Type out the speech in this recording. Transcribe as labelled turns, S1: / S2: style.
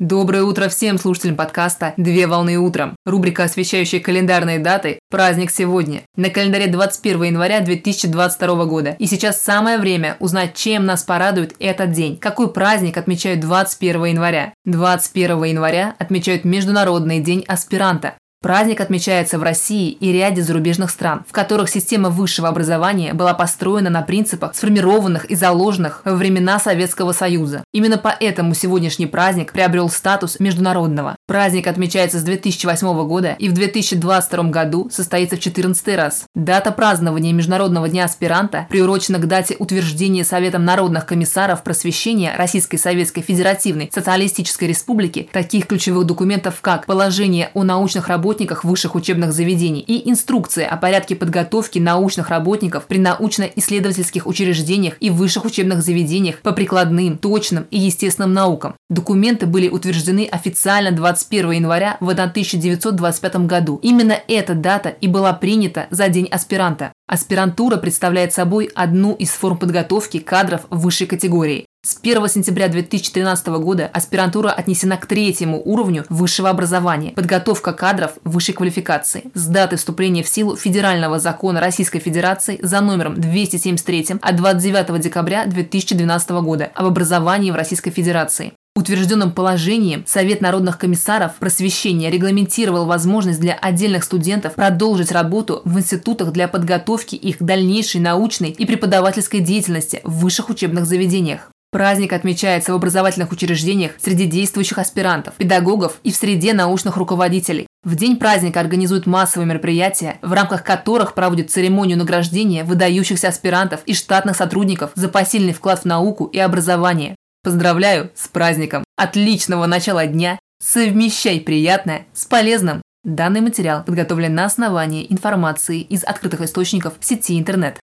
S1: Доброе утро всем слушателям подкаста «Две волны утром». Рубрика, освещающая календарные даты «Праздник сегодня». На календаре 21 января 2022 года. И сейчас самое время узнать, чем нас порадует этот день. Какой праздник отмечают 21 января? 21 января отмечают Международный день аспиранта. Праздник отмечается в России и ряде зарубежных стран, в которых система высшего образования была построена на принципах, сформированных и заложенных во времена Советского Союза. Именно поэтому сегодняшний праздник приобрел статус международного. Праздник отмечается с 2008 года и в 2022 году состоится в 14 раз. Дата празднования Международного дня аспиранта приурочена к дате утверждения Советом народных комиссаров просвещения Российской Советской Федеративной Социалистической Республики таких ключевых документов, как положение о научных работниках высших учебных заведений и инструкция о порядке подготовки научных работников при научно-исследовательских учреждениях и высших учебных заведениях по прикладным, точным и естественным наукам. Документы были утверждены официально 21 января в 1925 году. Именно эта дата и была принята за День аспиранта. Аспирантура представляет собой одну из форм подготовки кадров высшей категории. С 1 сентября 2013 года аспирантура отнесена к третьему уровню высшего образования – подготовка кадров высшей квалификации. С даты вступления в силу Федерального закона Российской Федерации за номером 273 от 29 декабря 2012 года об образовании в Российской Федерации. Утвержденным положением Совет народных комиссаров просвещения регламентировал возможность для отдельных студентов продолжить работу в институтах для подготовки их дальнейшей научной и преподавательской деятельности в высших учебных заведениях. Праздник отмечается в образовательных учреждениях среди действующих аспирантов, педагогов и в среде научных руководителей. В день праздника организуют массовые мероприятия, в рамках которых проводят церемонию награждения выдающихся аспирантов и штатных сотрудников за посильный вклад в науку и образование. Поздравляю с праздником! Отличного начала дня! Совмещай приятное с полезным! Данный материал подготовлен на основании информации из открытых источников в сети интернет.